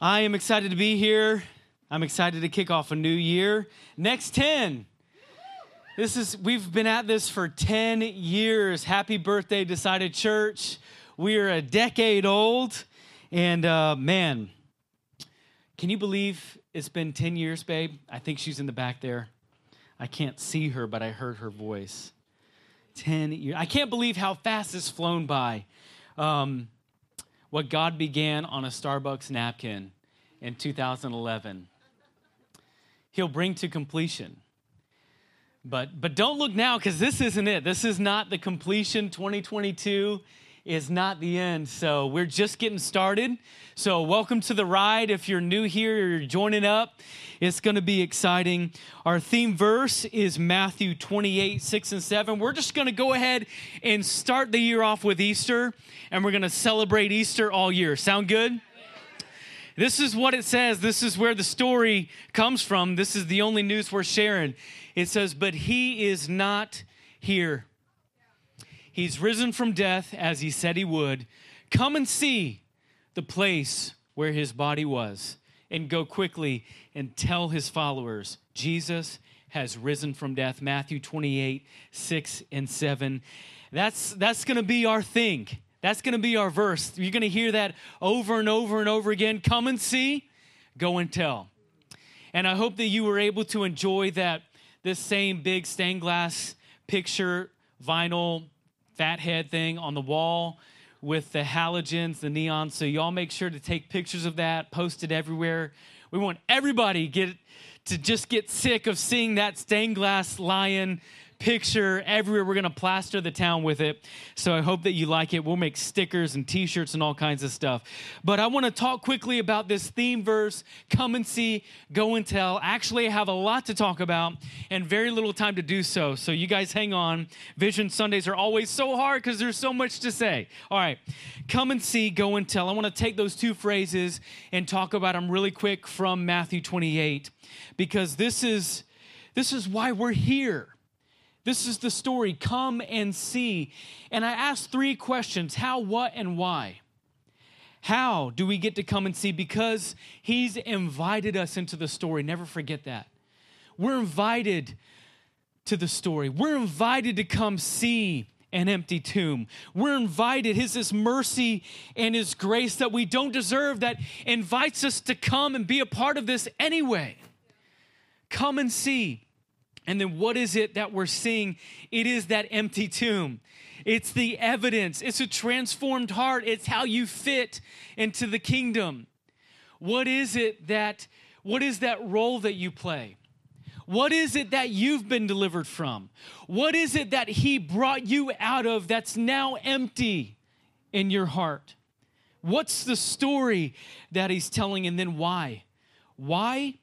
I am excited to be here. I'm excited to kick off a new year. Next 10. This is we've been at this for 10 years. Happy birthday Decided Church. We are a decade old and uh, man, can you believe it's been 10 years, babe? I think she's in the back there. I can't see her, but I heard her voice. 10 years. I can't believe how fast it's flown by. Um, what God began on a Starbucks napkin in 2011, He'll bring to completion. But, but don't look now because this isn't it. This is not the completion. 2022 is not the end. So we're just getting started. So, welcome to the ride. If you're new here or you're joining up, it's going to be exciting. Our theme verse is Matthew 28, 6 and 7. We're just going to go ahead and start the year off with Easter, and we're going to celebrate Easter all year. Sound good? This is what it says. This is where the story comes from. This is the only news we're sharing. It says, But he is not here. He's risen from death as he said he would. Come and see the place where his body was and go quickly and tell his followers Jesus has risen from death. Matthew 28, 6 and 7. That's, that's going to be our thing. That's going to be our verse. You're going to hear that over and over and over again. Come and see, go and tell. And I hope that you were able to enjoy that this same big stained glass picture vinyl fathead thing on the wall with the halogens, the neon. So y'all make sure to take pictures of that, post it everywhere. We want everybody get to just get sick of seeing that stained glass lion picture everywhere. We're going to plaster the town with it. So I hope that you like it. We'll make stickers and t shirts and all kinds of stuff. But I want to talk quickly about this theme verse come and see, go and tell. Actually, I have a lot to talk about and very little time to do so. So you guys hang on. Vision Sundays are always so hard because there's so much to say. All right, come and see, go and tell. I want to take those two phrases and talk about them really quick from Matthew 28 because this is this is why we're here. This is the story. Come and see. And I asked three questions how, what, and why. How do we get to come and see? Because he's invited us into the story. Never forget that. We're invited to the story. We're invited to come see an empty tomb. We're invited. His this mercy and his grace that we don't deserve that invites us to come and be a part of this anyway. Come and see. And then what is it that we're seeing? It is that empty tomb. It's the evidence. It's a transformed heart. It's how you fit into the kingdom. What is it that what is that role that you play? What is it that you've been delivered from? What is it that he brought you out of that's now empty in your heart? What's the story that he's telling and then why? Why?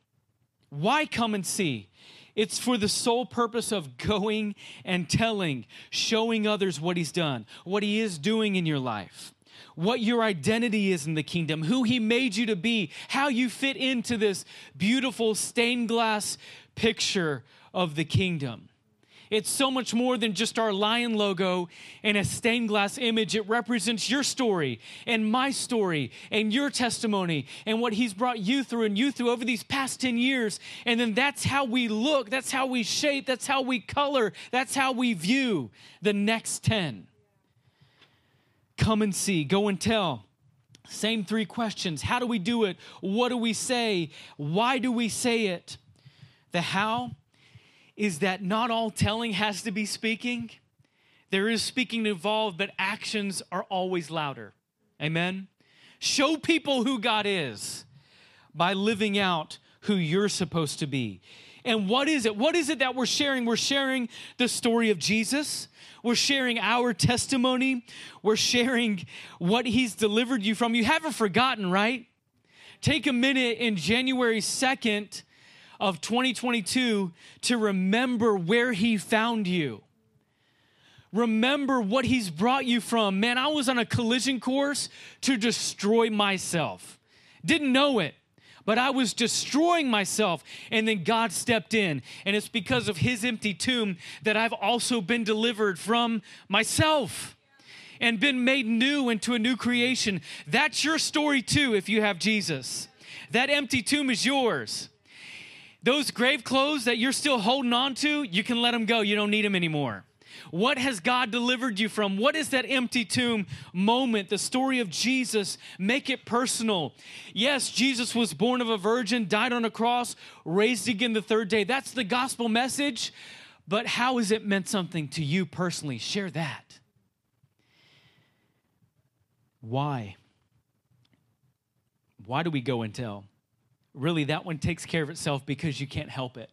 Why come and see? It's for the sole purpose of going and telling, showing others what He's done, what He is doing in your life, what your identity is in the kingdom, who He made you to be, how you fit into this beautiful stained glass picture of the kingdom. It's so much more than just our lion logo and a stained glass image. It represents your story and my story and your testimony and what He's brought you through and you through over these past 10 years. And then that's how we look, that's how we shape, that's how we color, that's how we view the next 10. Come and see, go and tell. Same three questions. How do we do it? What do we say? Why do we say it? The how is that not all telling has to be speaking. There is speaking involved, but actions are always louder. Amen? Show people who God is by living out who you're supposed to be. And what is it? What is it that we're sharing? We're sharing the story of Jesus. We're sharing our testimony. We're sharing what he's delivered you from. You haven't forgotten, right? take a minute in January 2nd of 2022 to remember where He found you. Remember what He's brought you from. Man, I was on a collision course to destroy myself. Didn't know it but I was destroying myself. And then God stepped in. And it's because of his empty tomb that I've also been delivered from myself and been made new into a new creation. That's your story too, if you have Jesus. That empty tomb is yours. Those grave clothes that you're still holding on to, you can let them go. You don't need them anymore. What has God delivered you from? What is that empty tomb moment? The story of Jesus. Make it personal. Yes, Jesus was born of a virgin, died on a cross, raised again the third day. That's the gospel message. But how has it meant something to you personally? Share that. Why? Why do we go and tell? Really, that one takes care of itself because you can't help it.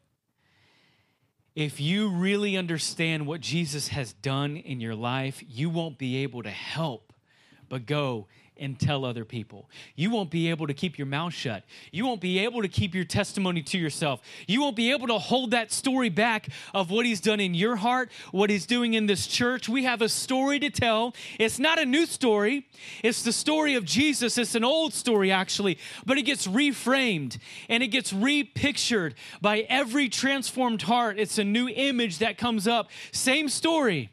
If you really understand what Jesus has done in your life, you won't be able to help but go and tell other people. You won't be able to keep your mouth shut. You won't be able to keep your testimony to yourself. You won't be able to hold that story back of what he's done in your heart, what he's doing in this church. We have a story to tell. It's not a new story, it's the story of Jesus. It's an old story, actually, but it gets reframed and it gets repictured by every transformed heart. It's a new image that comes up. Same story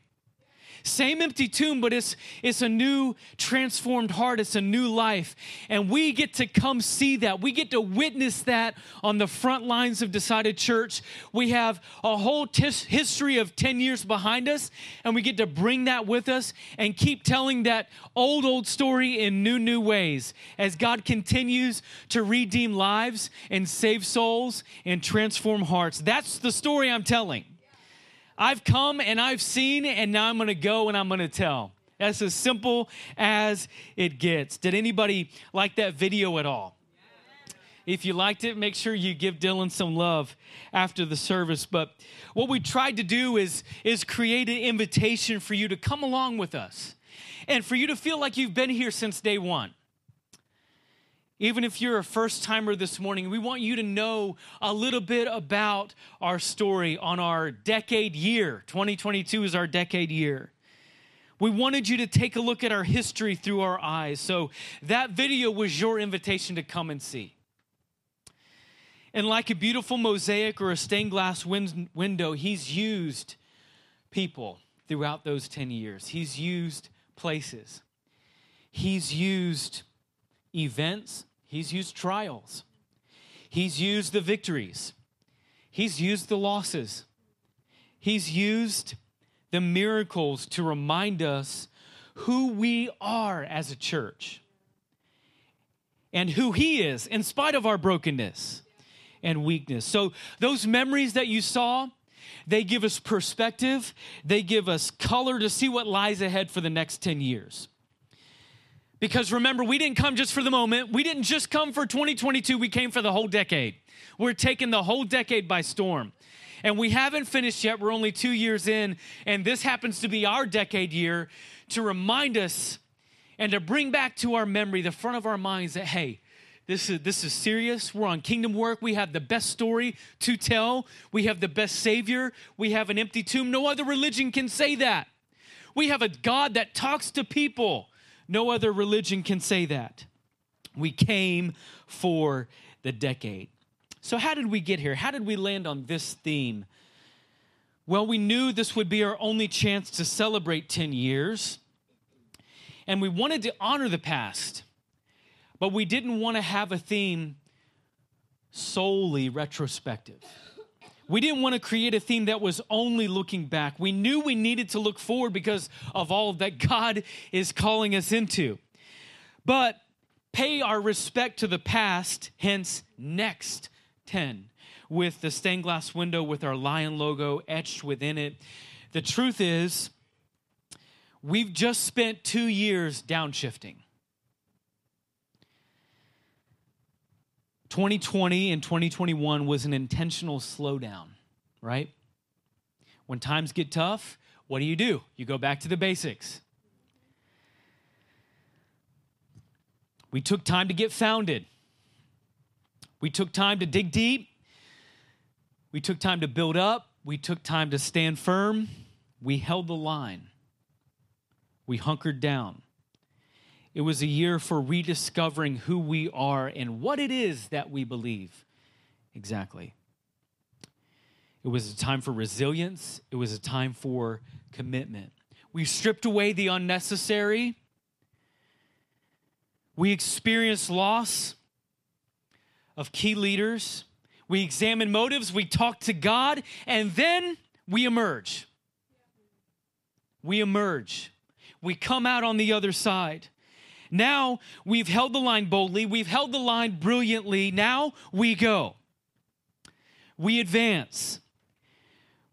same empty tomb, but it's, it's a new transformed heart. It's a new life. And we get to come see that. We get to witness that on the front lines of Decided Church. We have a whole tis- history of 10 years behind us, and we get to bring that with us and keep telling that old, old story in new, new ways as God continues to redeem lives and save souls and transform hearts. That's the story I'm telling. I've come and I've seen, and now I'm going to go and I'm going to tell. That's as simple as it gets. Did anybody like that video at all? If you liked it, make sure you give Dylan some love after the service. But what we tried to do is, is create an invitation for you to come along with us and for you to feel like you've been here since day one. Even if you're a first timer this morning, we want you to know a little bit about our story on our decade year. 2022 is our decade year. We wanted you to take a look at our history through our eyes. So that video was your invitation to come and see. And like a beautiful mosaic or a stained glass win- window, he's used people throughout those 10 years. He's used places. He's used events He's used trials, He's used the victories, He's used the losses, He's used the miracles to remind us who we are as a church and who He is in spite of our brokenness and weakness. So, those memories that you saw, they give us perspective, they give us color to see what lies ahead for the next 10 years. Because remember, we didn't come just for the moment. We didn't just come for 2022, we came for the whole decade. We're taking the whole decade by storm. And we haven't finished yet. We're only two years in. And this happens to be our decade year to remind us and to bring back to our memory the front of our minds that, hey, this is, this is serious. We're on kingdom work. We have the best story to tell. We have the best Savior. We have an empty tomb. No other religion can say that. We have a God that talks to people. No other religion can say that. We came for the decade. So, how did we get here? How did we land on this theme? Well, we knew this would be our only chance to celebrate 10 years, and we wanted to honor the past, but we didn't want to have a theme solely retrospective. We didn't want to create a theme that was only looking back. We knew we needed to look forward because of all that God is calling us into. But pay our respect to the past, hence, next 10, with the stained glass window with our lion logo etched within it. The truth is, we've just spent two years downshifting. 2020 and 2021 was an intentional slowdown, right? When times get tough, what do you do? You go back to the basics. We took time to get founded. We took time to dig deep. We took time to build up. We took time to stand firm. We held the line. We hunkered down. It was a year for rediscovering who we are and what it is that we believe exactly. It was a time for resilience, it was a time for commitment. We stripped away the unnecessary. We experienced loss of key leaders. We examine motives, we talk to God, and then we emerge. We emerge. We come out on the other side. Now we've held the line boldly, we've held the line brilliantly. Now we go. We advance.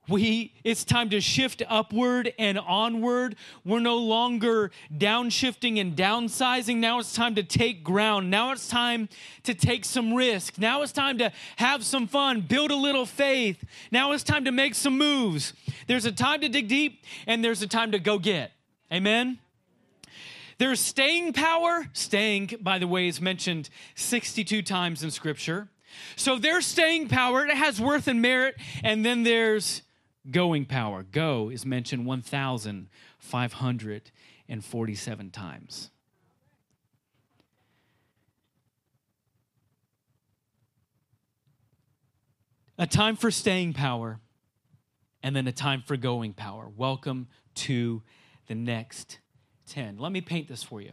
We, it's time to shift upward and onward. We're no longer downshifting and downsizing. Now it's time to take ground. Now it's time to take some risk. Now it's time to have some fun, build a little faith. Now it's time to make some moves. There's a time to dig deep and there's a time to go get. Amen? There's staying power. Staying, by the way, is mentioned 62 times in Scripture. So there's staying power. It has worth and merit. And then there's going power. Go is mentioned 1,547 times. A time for staying power and then a time for going power. Welcome to the next 10. Let me paint this for you.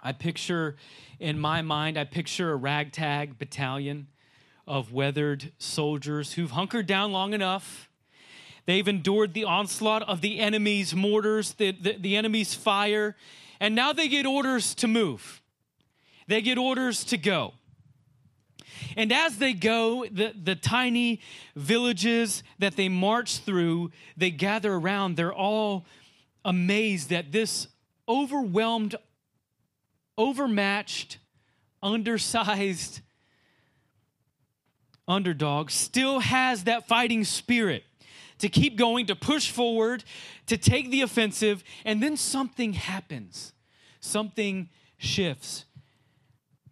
I picture in my mind, I picture a ragtag battalion of weathered soldiers who've hunkered down long enough They've endured the onslaught of the enemy's mortars, the, the, the, enemy's fire, and now they get orders to move. They get orders to go. And as they go, the, the tiny villages that they march through, they gather around. They're all amazed that this overwhelmed, overmatched, undersized underdog still has that fighting spirit to keep going, to push forward, to take the offensive, and then something happens. Something shifts.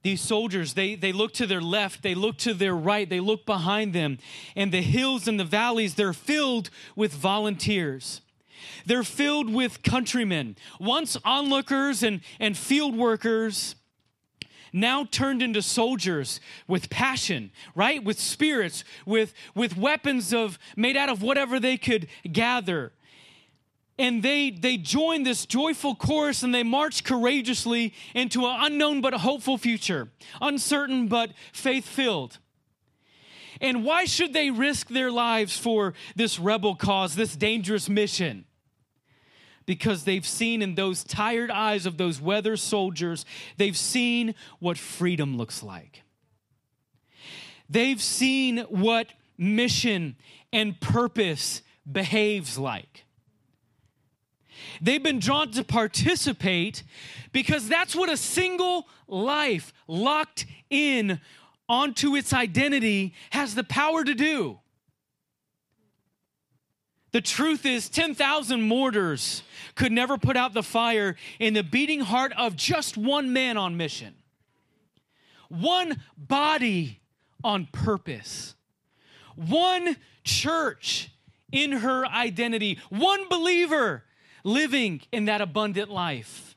These soldiers, they, they look to their left, they look to their right, they look behind them, and the hills and the valleys, they're filled with volunteers. They're filled with countrymen, once onlookers and, and field workers now turned into soldiers with passion, right? With spirits, with, with weapons of made out of whatever they could gather. And they they join this joyful chorus and they march courageously into an unknown but hopeful future, uncertain but faith-filled. And why should they risk their lives for this rebel cause, this dangerous mission? because they've seen in those tired eyes of those weather soldiers, they've seen what freedom looks like. They've seen what mission and purpose behaves like. They've been drawn to participate because that's what a single life locked in onto its identity has the power to do. The truth is, 10,000 mortars could never put out the fire in the beating heart of just one man on mission, one body on purpose, one church in her identity, one believer living in that abundant life.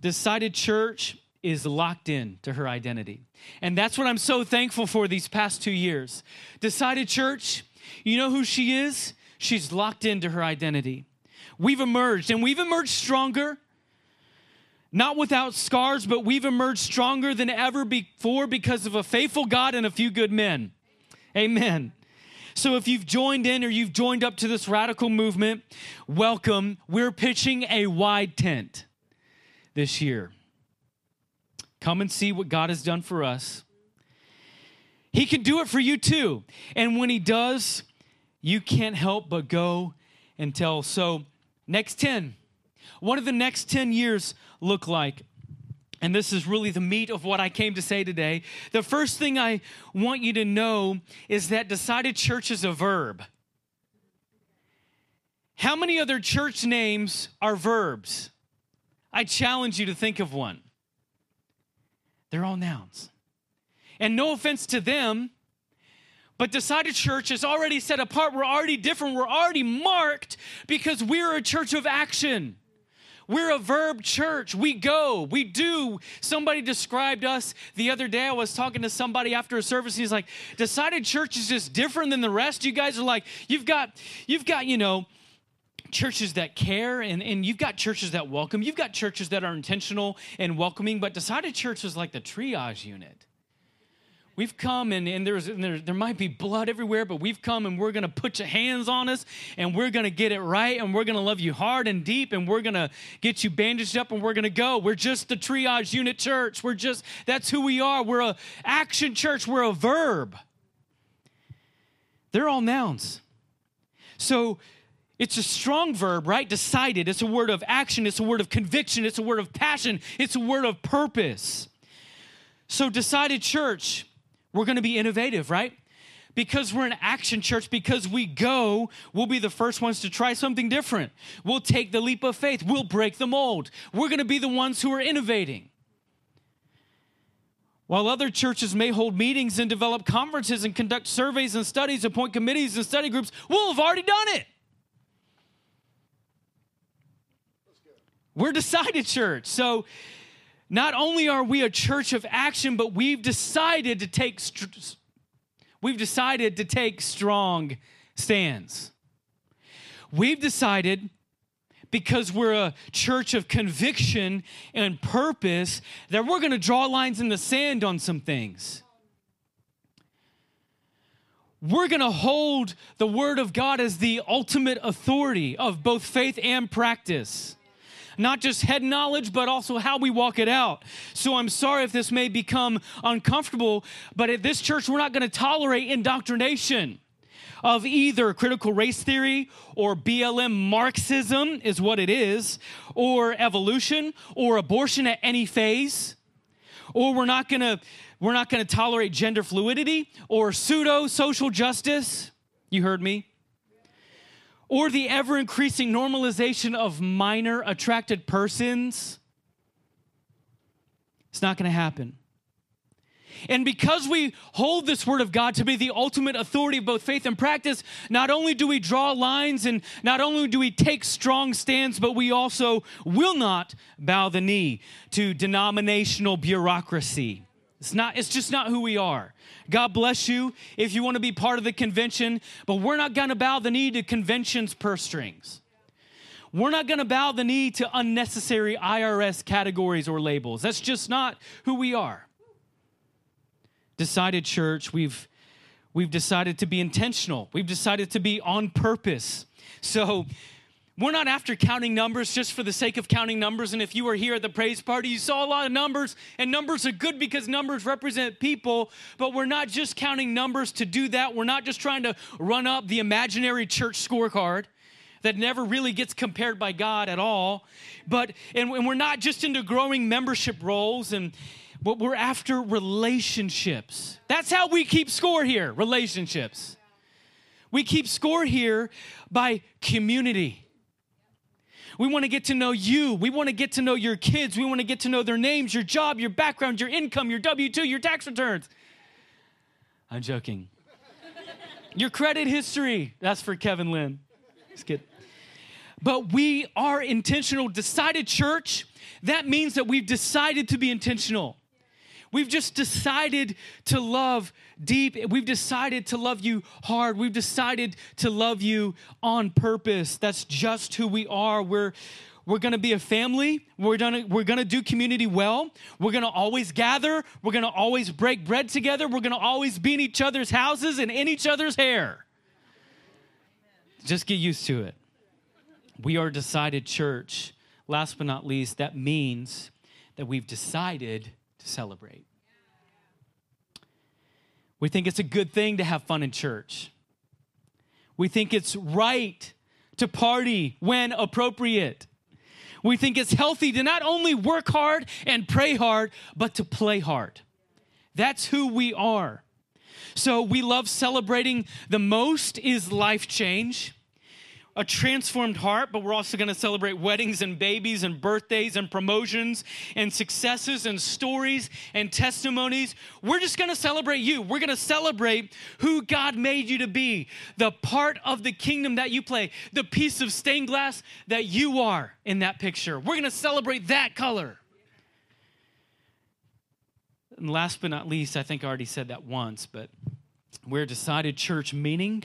Decided Church is locked in to her identity. And that's what I'm so thankful for these past two years. Decided Church you know who she is? She's locked into her identity. We've emerged, and we've emerged stronger, not without scars, but we've emerged stronger than ever before because of a faithful God and a few good men. Amen. So if you've joined in or you've joined up to this radical movement, welcome. We're pitching a wide tent this year. Come and see what God has done for us. He can do it for you too. And when He does, you can't help but go and tell. So, next 10. What do the next 10 years look like? And this is really the meat of what I came to say today. The first thing I want you to know is that decided church is a verb. How many other church names are verbs? I challenge you to think of one. They're all nouns. And no offense to them, but Decided Church is already set apart. We're already different. We're already marked because we're a church of action. We're a verb church. We go, we do. Somebody described us the other day. I was talking to somebody after a service. he's like, "Decided Church is just different than the rest." You guys are like, you've got, you've got, you know, churches that care and, and you've got churches that welcome. You've got churches that are intentional and welcoming. But Decided Church is like the triage unit. We've come and, and, there's, and there, there might be blood everywhere, but we've come and we're going to put your hands on us and we're going to get it right and we're going to love you hard and deep and we're going to get you bandaged up and we're going to go. We're just the triage unit church. We're just, that's who we are. We're a action church. We're a verb. They're all nouns. So it's a strong verb, right? Decided. It's a word of action. It's a word of conviction. It's a word of passion. It's a word of purpose. So decided church we're going to be innovative, right? Because we're an action church, because we go, we'll be the first ones to try something different. We'll take the leap of faith, we'll break the mold. We're going to be the ones who are innovating. While other churches may hold meetings and develop conferences and conduct surveys and studies, appoint committees and study groups, we'll have already done it. We're decided church. So not only are we a church of action, but we've decided to take we've decided to take strong stands. We've decided because we're a church of conviction and purpose that we're going to draw lines in the sand on some things. We're going to hold the word of God as the ultimate authority of both faith and practice not just head knowledge, but also how we walk it out. So I'm sorry if this may become uncomfortable, but at this church, we're not going to tolerate indoctrination of either critical race theory or BLM Marxism, is what it is, or evolution or abortion at any phase. Or we're not going to we're not to tolerate gender fluidity or pseudo social justice. You heard me or the ever increasing normalization of minor attracted persons. It's not going to happen. And because we hold this word of God to be the ultimate authority of both faith and practice, not only do we draw lines and not only do we take strong stands, but we also will not bow the knee to denominational bureaucracy. It's not it's just not who we are. God bless you if you want to be part of the convention, but we're not going to bow the knee to convention's purse strings. We're not going to bow the knee to unnecessary IRS categories or labels. That's just not who we are. Decided church, we've we've decided to be intentional. We've decided to be on purpose. So we're not after counting numbers just for the sake of counting numbers. And if you were here at the praise party, you saw a lot of numbers, and numbers are good because numbers represent people. But we're not just counting numbers to do that. We're not just trying to run up the imaginary church scorecard that never really gets compared by God at all. But, and, we're not just into growing membership rolls and, but we're after relationships. That's how we keep score here relationships. We keep score here by community. We want to get to know you. We want to get to know your kids. We want to get to know their names, your job, your background, your income, your W 2, your tax returns. I'm joking. your credit history. That's for Kevin Lynn. Just kidding. But we are intentional, decided church. That means that we've decided to be intentional. We've just decided to love deep. We've decided to love you hard. We've decided to love you on purpose. That's just who we are. We're we're to be a family. We're to we're to do community well. We're to always gather. We're to always break bread together. We're to always be in each other's houses and in each other's hair. Just get used to it. We are decided church. Last but not least, that means that we've decided to celebrate. We think it's a good thing to have fun in church. We think it's right to party when appropriate. We think it's healthy to not only work hard and pray hard, but to play hard. That's who we are. So we love celebrating. The most is life change. A transformed heart, but we're also going to celebrate weddings and babies and birthdays and promotions and successes and stories and testimonies. We're just going to celebrate you. We're going to celebrate who God made you to be, the part of the kingdom that you play, the piece of stained glass that you are in that picture. We're going to celebrate that color. And last but not least, I think I already said that once, but we're a decided church meaning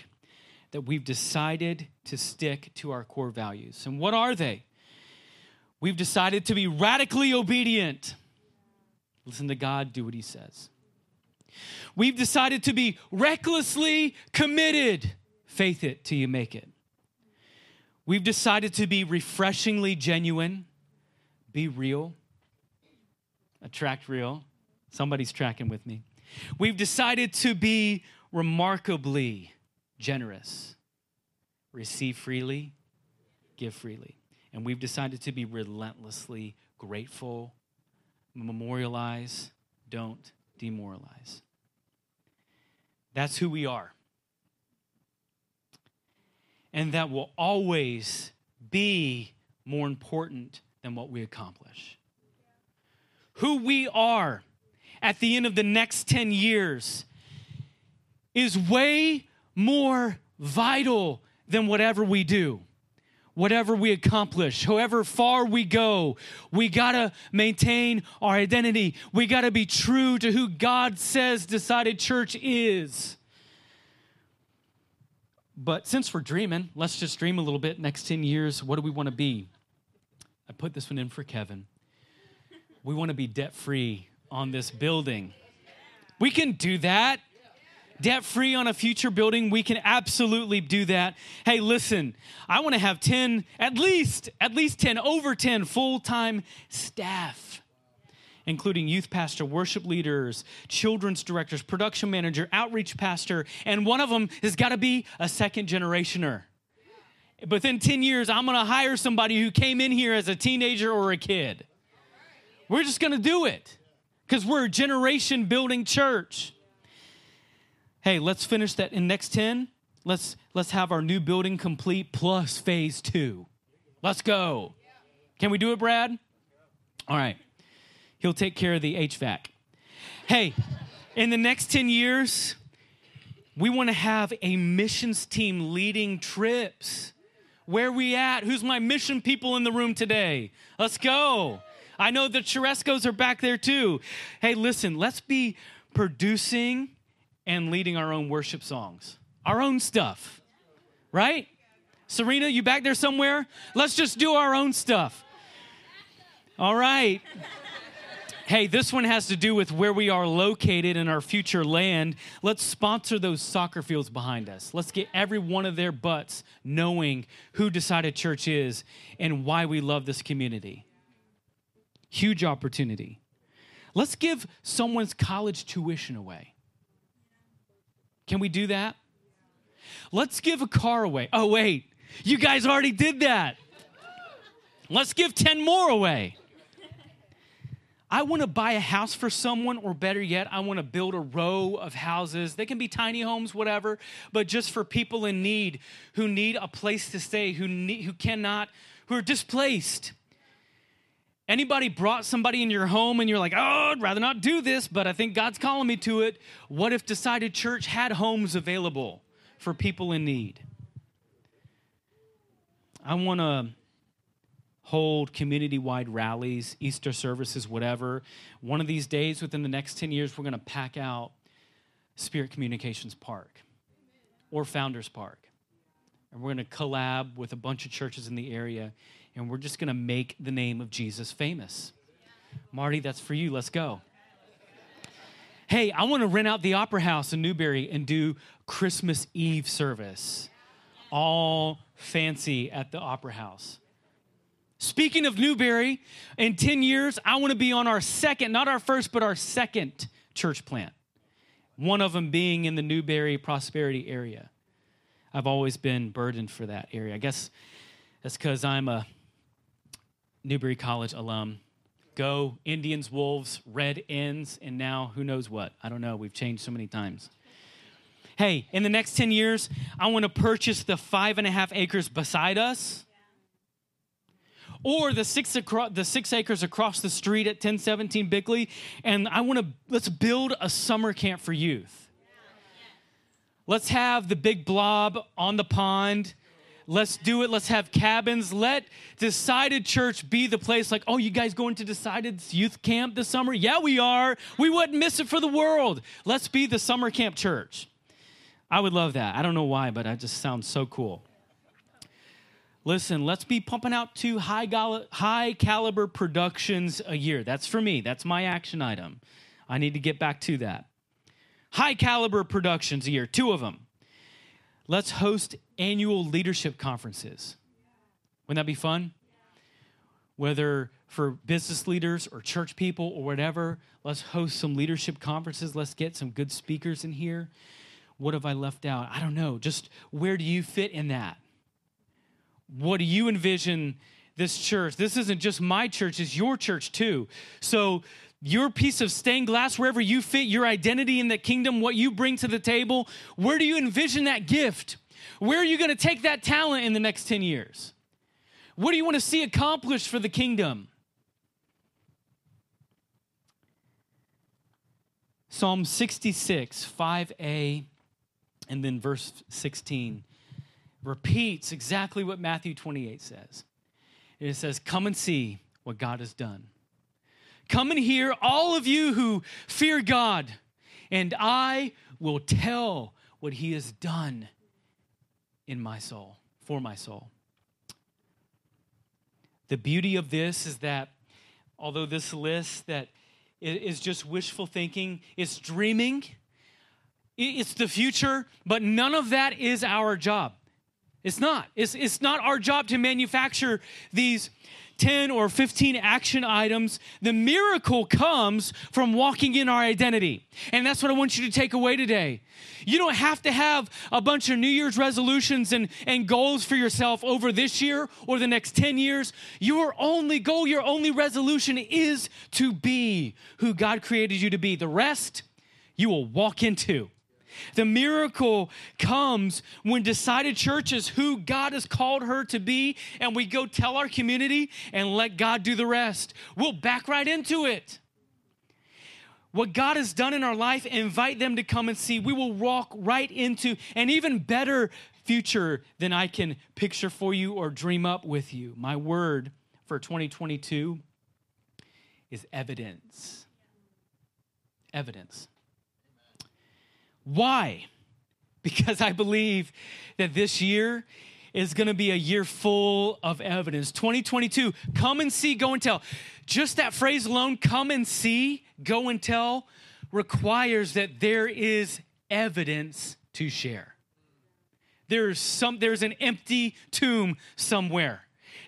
that we've decided to stick to our core values. And what are they? We've decided to be radically obedient. Listen to God, do what He says. We've decided to be recklessly committed. Faith it till you make it. We've decided to be refreshingly genuine, be real, attract real. Somebody's tracking with me. We've decided to be remarkably generous. Receive freely, give freely. And we've decided to be relentlessly grateful, memorialize, don't demoralize. That's who we are. And that will always be more important than what we accomplish. Who we are at the end of the next 10 years is way more vital than whatever we do, whatever we accomplish, however far we go. We got to maintain our identity. We got to be true to who God says Decided Church is. But since we're dreaming, let's just dream a little bit. Next 10 years, what do we want to be? I put this one in for Kevin. We want to be debt free on this building. We can do that debt free on a future building, we can absolutely do that. Hey, listen, I want to have 10, at least, at least 10, over 10 full time staff, including youth pastor, worship leaders, children's directors, production manager, outreach pastor, and one of them has got to be a second generationer. Within 10 years, I'm going to hire somebody who came in here as a teenager or a kid. We're just going to do it because we're a generation building church hey, let's finish that in next 10. Let's let's have our new building complete plus phase 2. Let's go. Can we do it, Brad? All right. He'll take care of the HVAC. Hey, in the next 10 years, we want to have a missions team leading trips. Where we at? Who's my mission people in the room today? Let's go. I know the Cherescos are back there too. Hey, listen, let's be producing and leading our own worship songs, our own stuff, right? Serena, you back there somewhere? Let's just do our own stuff. All right. Hey, this one has to do with where we are located in our future land. Let's sponsor those soccer fields behind us. Let's get every one of their butts knowing who Decided Church is and why we love this community. Huge opportunity. Let's give someone's college tuition away. Can we do that? Let's give a car away. Oh, wait, you guys already did that. Let's give 10 more away. I want to buy a house for someone, or better yet, I want to build a row of houses. They can be tiny homes, whatever, but just for people in need who need a place to stay, who, need, who cannot, who are displaced. Anybody brought somebody in your home and you're like, oh, I'd rather not do this, but I think God's calling me to it. What if Decided Church had homes available for people in need? I want to hold community wide rallies, Easter services, whatever. One of these days within the next 10 years, we're going to pack out Spirit Communications Park or Founders Park. And we're going to collab with a bunch of churches in the area and we're just going to make the name of Jesus famous. Marty, that's for you. Let's go. Hey, I want to rent out the Opera House in Newberry and do Christmas Eve service. All fancy at the Opera House. Speaking of Newberry, in 10 years, I want to be on our second, not our first, but our second church plant. One of them being in the Newberry prosperity area. I've always been burdened for that area. I guess that's because I'm a Newberry College alum. Go Indians, Wolves, Red Ends, and now who knows what? I don't know. We've changed so many times. Hey, in the next 10 years, I want to purchase the five and a half acres beside us or the six, acro- the six acres across the street at 1017 Bickley, and I want to let's build a summer camp for youth. Let's have the big blob on the pond. Let's do it. Let's have cabins. Let Decided Church be the place like, oh, you guys going to Decided's youth camp this summer? Yeah, we are. We wouldn't miss it for the world. Let's be the summer camp church. I would love that. I don't know why, but it just sounds so cool. Listen, let's be pumping out two high, gal- high caliber productions a year. That's for me. That's my action item. I need to get back to that. High caliber productions a year, two of them. Let's host annual leadership conferences. Wouldn't that be fun? Whether for business leaders or church people or whatever, let's host some leadership conferences. Let's get some good speakers in here. What have I left out? I don't know. Just where do you fit in that? What do you envision this church? This isn't just my church, it's your church too. So, your piece of stained glass, wherever you fit, your identity in the kingdom, what you bring to the table, where do you envision that gift? Where are you going to take that talent in the next 10 years? What do you want to see accomplished for the kingdom? Psalm 66, 5a, and then verse 16 repeats exactly what Matthew 28 says. It says, Come and see what God has done. Come and hear, all of you who fear God, and I will tell what he has done in my soul, for my soul. The beauty of this is that although this list that is just wishful thinking, it's dreaming, it's the future, but none of that is our job. It's not. It's, it's not our job to manufacture these 10 or 15 action items. The miracle comes from walking in our identity. And that's what I want you to take away today. You don't have to have a bunch of New Year's resolutions and, and goals for yourself over this year or the next 10 years. Your only goal, your only resolution is to be who God created you to be. The rest you will walk into. The miracle comes when decided church is who God has called her to be, and we go tell our community and let God do the rest. We'll back right into it. What God has done in our life, invite them to come and see. We will walk right into an even better future than I can picture for you or dream up with you. My word for 2022 is evidence. Evidence. Why? Because I believe that this year is going to be a year full of evidence. 2022, come and see, go and tell. Just that phrase alone, come and see, go and tell, requires that there is evidence to share. There's some there's an empty tomb somewhere.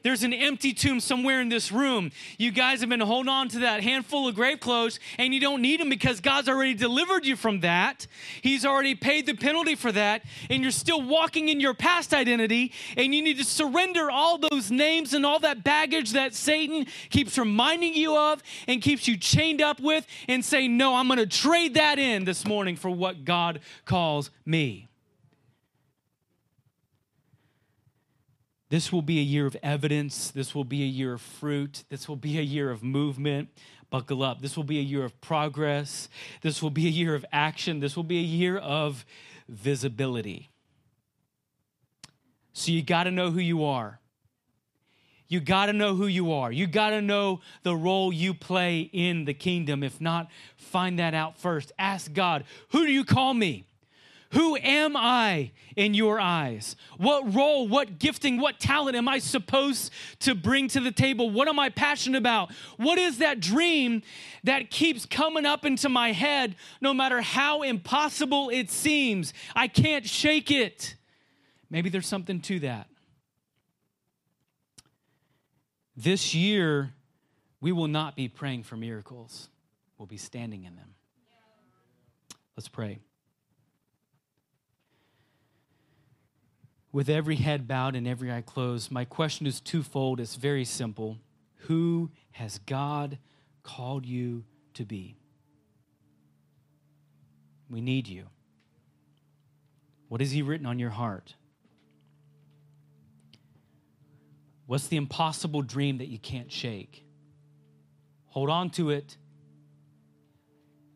There's an empty tomb somewhere in this room. You guys have been holding on to that handful of grave clothes, and you don't need them because God's already delivered you from that. He's already paid the penalty for that, and you're still walking in your past identity, and you need to surrender all those names and all that baggage that Satan keeps reminding you of and keeps you chained up with, and say, No, I'm going to trade that in this morning for what God calls me. This will be a year of evidence. This will be a year of fruit. This will be a year of movement. Buckle up. This will be a year of progress. This will be a year of action. This will be a year of visibility. So you got to know who you are. You got to know who you are. You got to know the role you play in the kingdom. If not, find that out first. Ask God, who do you call me? Who am I in your eyes? What role, what gifting, what talent am I supposed to bring to the table? What am I passionate about? What is that dream that keeps coming up into my head no matter how impossible it seems? I can't shake it. Maybe there's something to that. This year, we will not be praying for miracles, we'll be standing in them. Let's pray. With every head bowed and every eye closed, my question is twofold. It's very simple. Who has God called you to be? We need you. What has He written on your heart? What's the impossible dream that you can't shake? Hold on to it.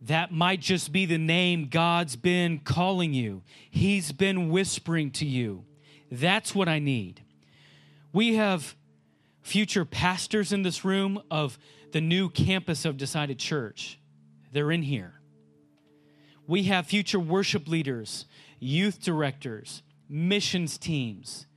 That might just be the name God's been calling you. He's been whispering to you. That's what I need. We have future pastors in this room of the new campus of Decided Church. They're in here. We have future worship leaders, youth directors, missions teams.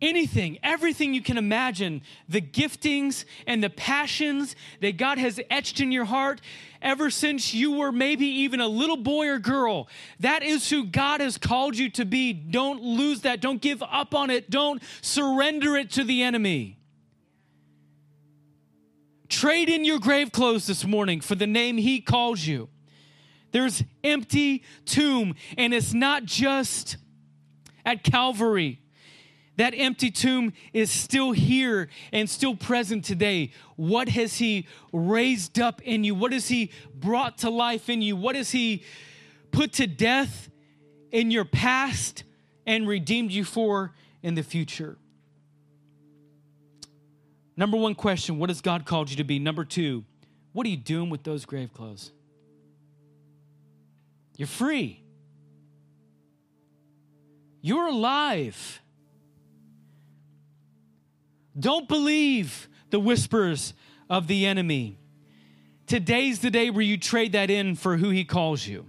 Anything, everything you can imagine, the giftings and the passions that God has etched in your heart ever since you were maybe even a little boy or girl. That is who God has called you to be. Don't lose that. Don't give up on it. Don't surrender it to the enemy. Trade in your grave clothes this morning for the name He calls you. There's empty tomb, and it's not just at Calvary. That empty tomb is still here and still present today. What has He raised up in you? What has He brought to life in you? What has He put to death in your past and redeemed you for in the future? Number one question What has God called you to be? Number two, what are you doing with those grave clothes? You're free. You're alive. Don't believe the whispers of the enemy. Today's the day where you trade that in for who he calls you,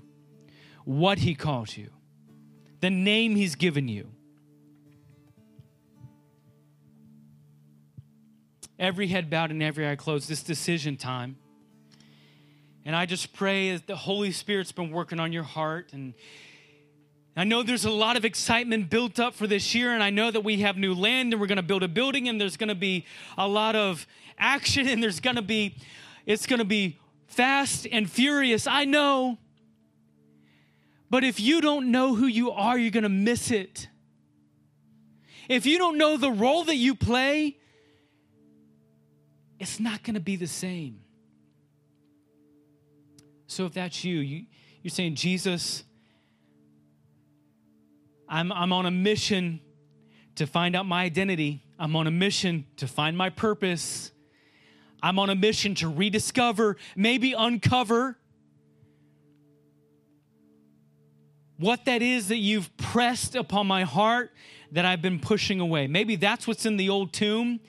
what he calls you, the name he's given you. every head bowed and every eye closed, this decision time. And I just pray that the Holy Spirit's been working on your heart. And I know there's a lot of excitement built up for this year. And I know that we have new land and we're going to build a building and there's going to be a lot of action and there's going to be, it's going to be fast and furious. I know. But if you don't know who you are, you're going to miss it. If you don't know the role that you play, it's not going to be the same. So if that's you, you you're saying, Jesus, I'm, I'm on a mission to find out my identity. I'm on a mission to find my purpose. I'm on a mission to rediscover, maybe uncover what that is that you've pressed upon my heart that I've been pushing away. Maybe that's what's in the old tomb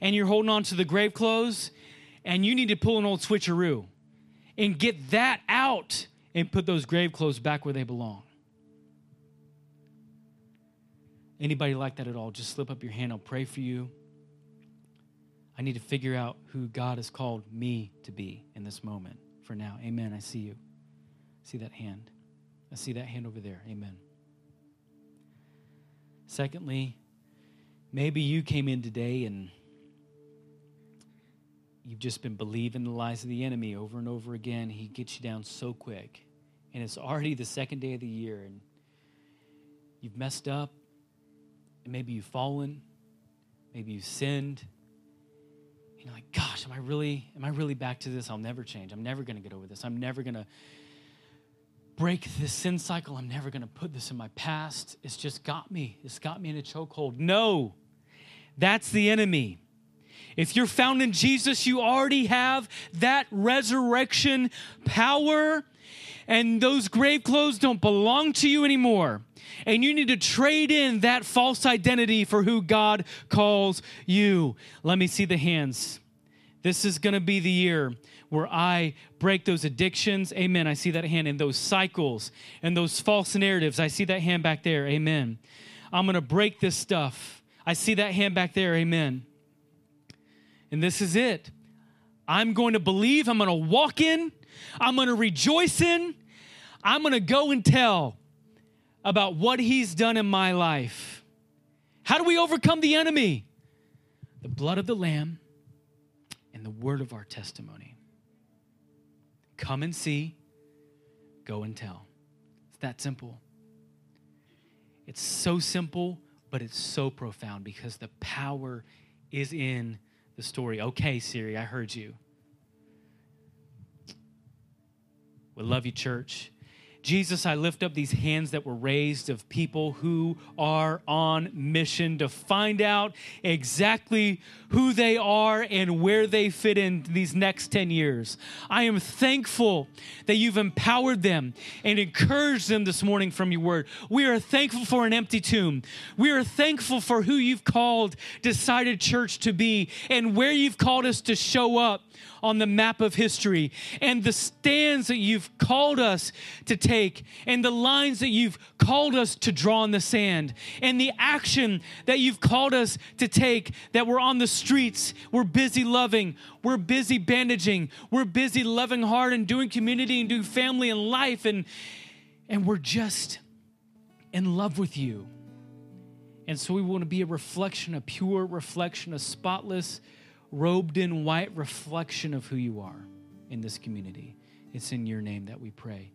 and you're holding on to the grave clothes, and you need to pull an old switcheroo and get that out and put those grave clothes back where they belong. Anybody like that at all? Just slip up your hand. I'll pray for you. I need to figure out who God has called me to be in this moment for now. Amen. I see you. I see that hand. I see that hand over there. Amen. Secondly, maybe you came in today and you've just been believing the lies of the enemy over and over again. He gets you down so quick. And it's already the second day of the year, and you've messed up, maybe you've fallen, maybe you've sinned. And you're like, gosh, am I really, am I really back to this? I'll never change. I'm never gonna get over this. I'm never gonna break this sin cycle. I'm never gonna put this in my past. It's just got me. It's got me in a chokehold. No, that's the enemy. If you're found in Jesus, you already have that resurrection power, and those grave clothes don't belong to you anymore. And you need to trade in that false identity for who God calls you. Let me see the hands. This is going to be the year where I break those addictions. Amen. I see that hand in those cycles and those false narratives. I see that hand back there. Amen. I'm going to break this stuff. I see that hand back there. Amen. And this is it. I'm going to believe, I'm going to walk in, I'm going to rejoice in, I'm going to go and tell about what he's done in my life. How do we overcome the enemy? The blood of the Lamb and the word of our testimony. Come and see, go and tell. It's that simple. It's so simple, but it's so profound because the power is in the story. Okay, Siri, I heard you. We love you, church. Jesus, I lift up these hands that were raised of people who are on mission to find out exactly who they are and where they fit in these next 10 years. I am thankful that you've empowered them and encouraged them this morning from your word. We are thankful for an empty tomb. We are thankful for who you've called Decided Church to be and where you've called us to show up on the map of history and the stands that you've called us to take and the lines that you've called us to draw in the sand and the action that you've called us to take that we're on the streets we're busy loving we're busy bandaging we're busy loving hard and doing community and doing family and life and and we're just in love with you. And so we want to be a reflection a pure reflection a spotless robed in white reflection of who you are in this community. It's in your name that we pray.